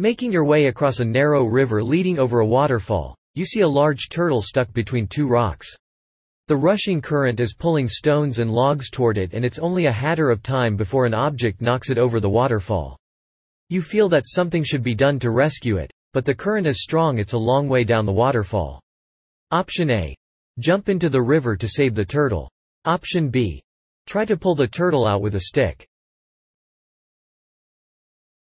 Making your way across a narrow river leading over a waterfall, you see a large turtle stuck between two rocks. The rushing current is pulling stones and logs toward it and it's only a hatter of time before an object knocks it over the waterfall. You feel that something should be done to rescue it, but the current is strong it's a long way down the waterfall. Option A. Jump into the river to save the turtle. Option B. Try to pull the turtle out with a stick.